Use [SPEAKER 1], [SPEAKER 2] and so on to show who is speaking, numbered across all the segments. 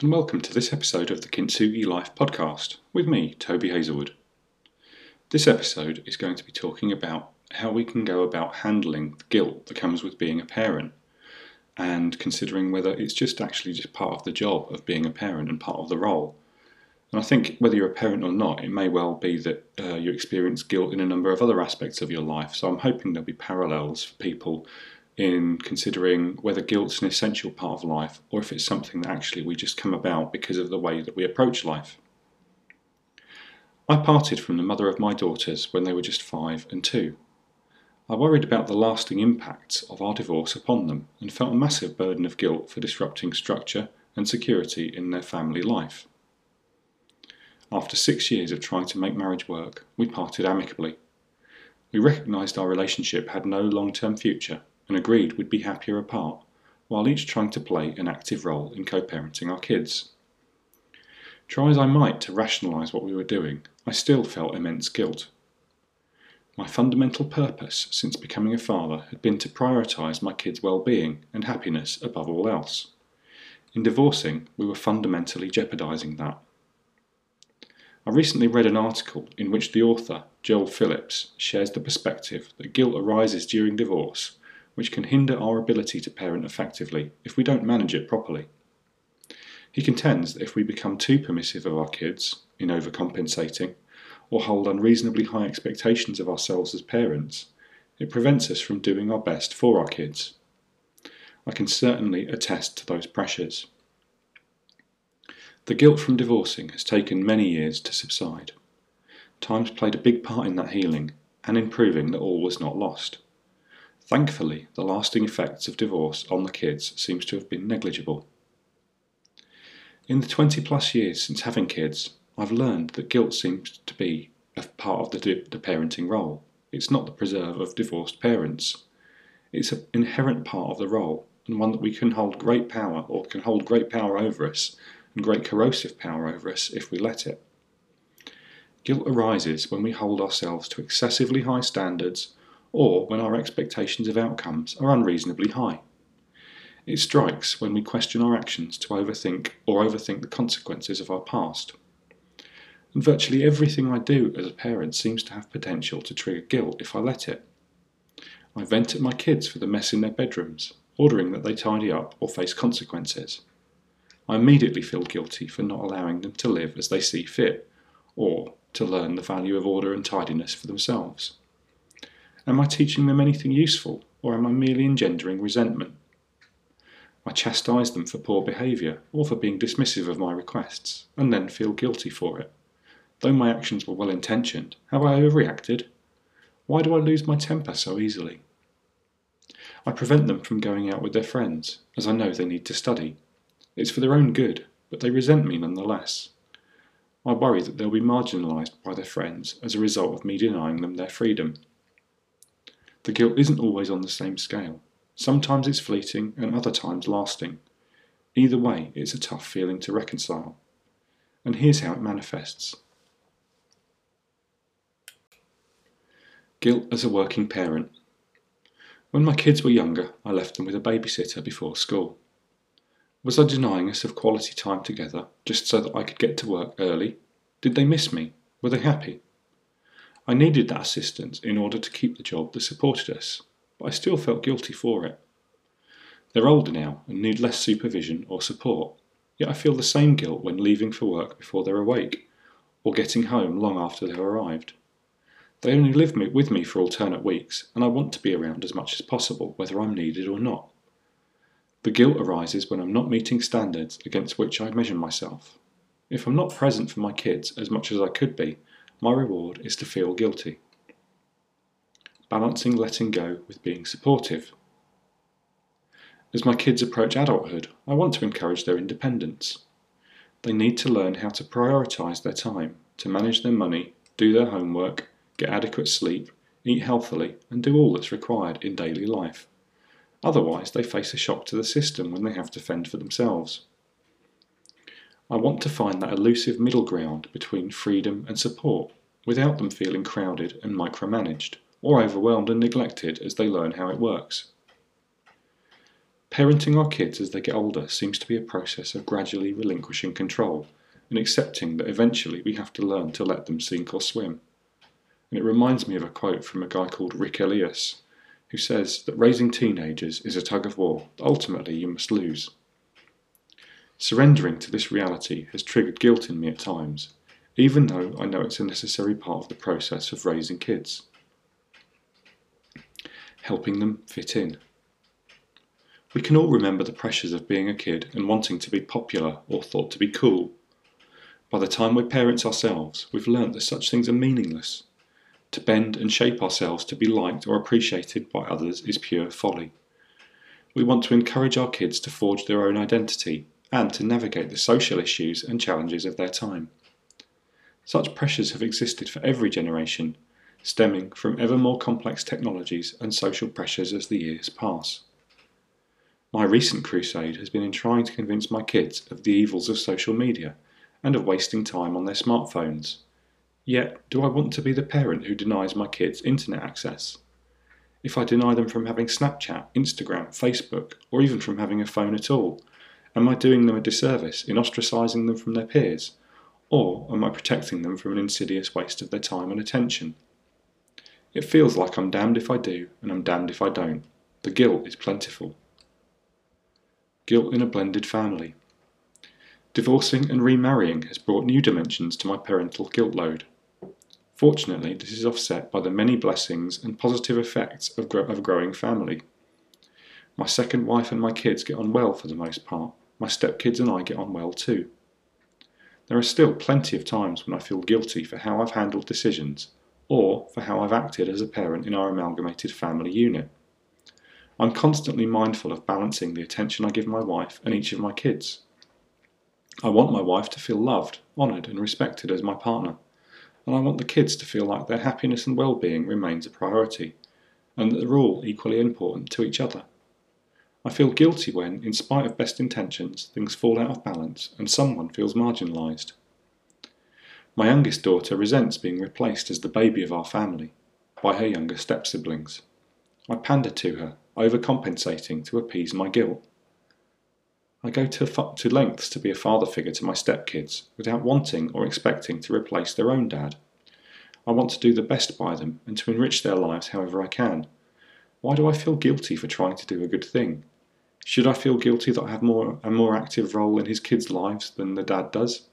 [SPEAKER 1] and welcome to this episode of the Kintsugi Life podcast with me, Toby Hazelwood. This episode is going to be talking about how we can go about handling the guilt that comes with being a parent and considering whether it's just actually just part of the job of being a parent and part of the role. And I think whether you're a parent or not, it may well be that uh, you experience guilt in a number of other aspects of your life. So I'm hoping there'll be parallels for people in considering whether guilt's an essential part of life or if it's something that actually we just come about because of the way that we approach life. I parted from the mother of my daughters when they were just five and two. I worried about the lasting impacts of our divorce upon them and felt a massive burden of guilt for disrupting structure and security in their family life. After six years of trying to make marriage work, we parted amicably. We recognised our relationship had no long term future and agreed we'd be happier apart, while each trying to play an active role in co parenting our kids. Try as I might to rationalise what we were doing, I still felt immense guilt. My fundamental purpose since becoming a father had been to prioritise my kids' well being and happiness above all else. In divorcing, we were fundamentally jeopardising that. I recently read an article in which the author, Joel Phillips, shares the perspective that guilt arises during divorce which can hinder our ability to parent effectively if we don't manage it properly. He contends that if we become too permissive of our kids, in overcompensating, or hold unreasonably high expectations of ourselves as parents, it prevents us from doing our best for our kids. I can certainly attest to those pressures. The guilt from divorcing has taken many years to subside. Time's played a big part in that healing and in proving that all was not lost. Thankfully, the lasting effects of divorce on the kids seems to have been negligible. In the 20 plus years since having kids, I've learned that guilt seems to be a part of the, the parenting role. It's not the preserve of divorced parents. It's an inherent part of the role, and one that we can hold great power, or can hold great power over us, and great corrosive power over us if we let it. Guilt arises when we hold ourselves to excessively high standards or when our expectations of outcomes are unreasonably high. It strikes when we question our actions to overthink or overthink the consequences of our past. And virtually everything I do as a parent seems to have potential to trigger guilt if I let it. I vent at my kids for the mess in their bedrooms, ordering that they tidy up or face consequences. I immediately feel guilty for not allowing them to live as they see fit, or to learn the value of order and tidiness for themselves. Am I teaching them anything useful, or am I merely engendering resentment? I chastise them for poor behaviour or for being dismissive of my requests, and then feel guilty for it. Though my actions were well intentioned, have I overreacted? Why do I lose my temper so easily? I prevent them from going out with their friends, as I know they need to study. It's for their own good, but they resent me nonetheless. I worry that they'll be marginalised by their friends as a result of me denying them their freedom. The guilt isn't always on the same scale. Sometimes it's fleeting and other times lasting. Either way, it's a tough feeling to reconcile. And here's how it manifests Guilt as a working parent. When my kids were younger, I left them with a babysitter before school. Was I denying us of quality time together just so that I could get to work early? Did they miss me? Were they happy? I needed that assistance in order to keep the job that supported us, but I still felt guilty for it. They're older now and need less supervision or support, yet I feel the same guilt when leaving for work before they're awake, or getting home long after they've arrived. They only live with me for alternate weeks, and I want to be around as much as possible, whether I'm needed or not. The guilt arises when I'm not meeting standards against which I measure myself. If I'm not present for my kids as much as I could be, my reward is to feel guilty. Balancing letting go with being supportive. As my kids approach adulthood, I want to encourage their independence. They need to learn how to prioritise their time to manage their money, do their homework, get adequate sleep, eat healthily, and do all that's required in daily life. Otherwise, they face a shock to the system when they have to fend for themselves. I want to find that elusive middle ground between freedom and support without them feeling crowded and micromanaged, or overwhelmed and neglected as they learn how it works. Parenting our kids as they get older seems to be a process of gradually relinquishing control and accepting that eventually we have to learn to let them sink or swim. And it reminds me of a quote from a guy called Rick Elias, who says that raising teenagers is a tug of war that ultimately you must lose. Surrendering to this reality has triggered guilt in me at times, even though I know it's a necessary part of the process of raising kids. Helping them fit in. We can all remember the pressures of being a kid and wanting to be popular or thought to be cool. By the time we're parents ourselves, we've learnt that such things are meaningless. To bend and shape ourselves to be liked or appreciated by others is pure folly. We want to encourage our kids to forge their own identity and to navigate the social issues and challenges of their time. Such pressures have existed for every generation, stemming from ever more complex technologies and social pressures as the years pass. My recent crusade has been in trying to convince my kids of the evils of social media and of wasting time on their smartphones. Yet, do I want to be the parent who denies my kids internet access? If I deny them from having Snapchat, Instagram, Facebook, or even from having a phone at all, am I doing them a disservice in ostracising them from their peers? Or am I protecting them from an insidious waste of their time and attention? It feels like I'm damned if I do, and I'm damned if I don't. The guilt is plentiful. Guilt in a blended family. Divorcing and remarrying has brought new dimensions to my parental guilt load. Fortunately, this is offset by the many blessings and positive effects of, gro- of a growing family. My second wife and my kids get on well for the most part. My stepkids and I get on well too. There are still plenty of times when I feel guilty for how I've handled decisions or for how I've acted as a parent in our amalgamated family unit. I'm constantly mindful of balancing the attention I give my wife and each of my kids. I want my wife to feel loved, honoured, and respected as my partner and I want the kids to feel like their happiness and well being remains a priority, and that they're all equally important to each other. I feel guilty when, in spite of best intentions, things fall out of balance and someone feels marginalised. My youngest daughter resents being replaced as the baby of our family by her younger step siblings. I pander to her, overcompensating to appease my guilt. I go to, to lengths to be a father figure to my stepkids without wanting or expecting to replace their own dad. I want to do the best by them and to enrich their lives however I can. Why do I feel guilty for trying to do a good thing? Should I feel guilty that I have more, a more active role in his kids' lives than the dad does?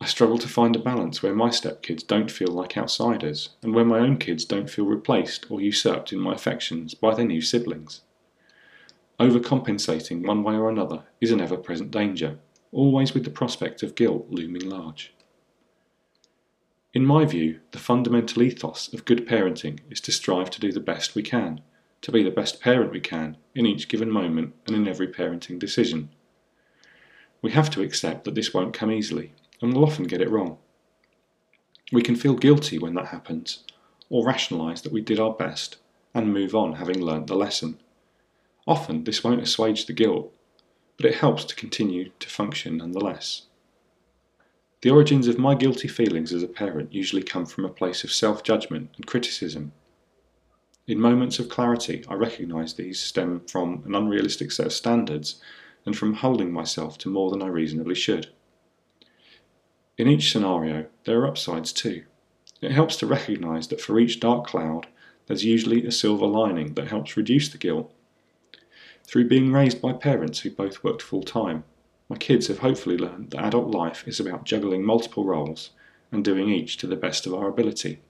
[SPEAKER 1] I struggle to find a balance where my stepkids don't feel like outsiders and where my own kids don't feel replaced or usurped in my affections by their new siblings. Overcompensating one way or another is an ever present danger, always with the prospect of guilt looming large. In my view, the fundamental ethos of good parenting is to strive to do the best we can, to be the best parent we can in each given moment and in every parenting decision. We have to accept that this won't come easily, and we'll often get it wrong. We can feel guilty when that happens, or rationalise that we did our best and move on having learnt the lesson. Often this won't assuage the guilt, but it helps to continue to function nonetheless. The origins of my guilty feelings as a parent usually come from a place of self judgment and criticism. In moments of clarity, I recognise these stem from an unrealistic set of standards and from holding myself to more than I reasonably should. In each scenario, there are upsides too. It helps to recognise that for each dark cloud, there's usually a silver lining that helps reduce the guilt through being raised by parents who both worked full time, my kids have hopefully learned that adult life is about juggling multiple roles and doing each to the best of our ability.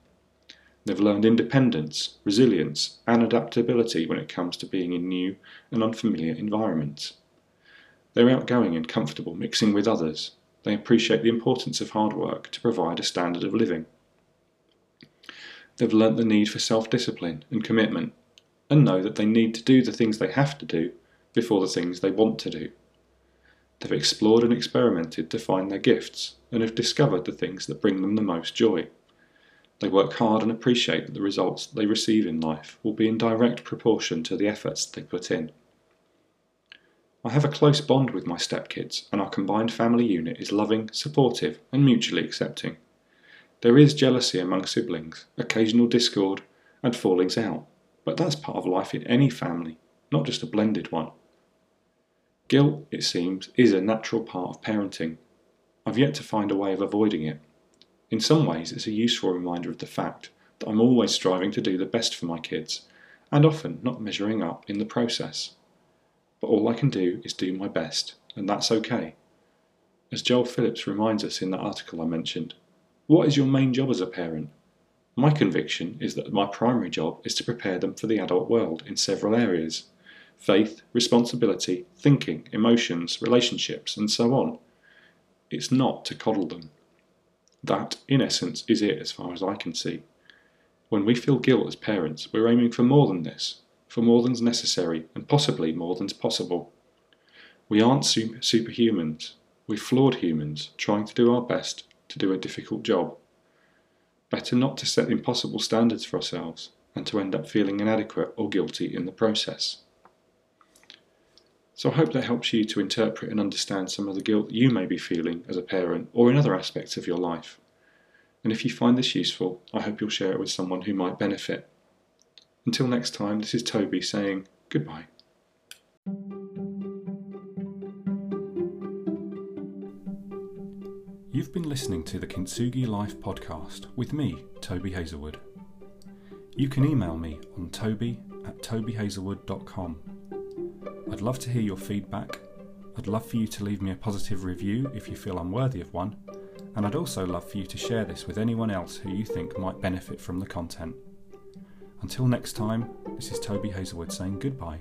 [SPEAKER 1] They've learned independence, resilience, and adaptability when it comes to being in new and unfamiliar environments. They're outgoing and comfortable mixing with others. They appreciate the importance of hard work to provide a standard of living. They've learnt the need for self discipline and commitment and know that they need to do the things they have to do before the things they want to do. They've explored and experimented to find their gifts and have discovered the things that bring them the most joy. They work hard and appreciate that the results they receive in life will be in direct proportion to the efforts they put in. I have a close bond with my stepkids, and our combined family unit is loving, supportive, and mutually accepting. There is jealousy among siblings, occasional discord, and fallings out, but that's part of life in any family, not just a blended one. Guilt, it seems, is a natural part of parenting. I've yet to find a way of avoiding it. In some ways, it's a useful reminder of the fact that I'm always striving to do the best for my kids, and often not measuring up in the process. But all I can do is do my best, and that's okay. As Joel Phillips reminds us in the article I mentioned, what is your main job as a parent? My conviction is that my primary job is to prepare them for the adult world in several areas faith, responsibility, thinking, emotions, relationships, and so on. It's not to coddle them. That, in essence, is it as far as I can see. When we feel guilt as parents, we're aiming for more than this, for more than's necessary, and possibly more than's possible. We aren't super- superhumans, we're flawed humans trying to do our best to do a difficult job. Better not to set impossible standards for ourselves and to end up feeling inadequate or guilty in the process. So I hope that helps you to interpret and understand some of the guilt you may be feeling as a parent or in other aspects of your life. And if you find this useful, I hope you'll share it with someone who might benefit. Until next time, this is Toby saying goodbye. You've been listening to the Kintsugi Life podcast with me, Toby Hazelwood. You can email me on toby at tobyhazelwood.com I'd love to hear your feedback. I'd love for you to leave me a positive review if you feel I'm worthy of one, and I'd also love for you to share this with anyone else who you think might benefit from the content. Until next time, this is Toby Hazelwood saying goodbye.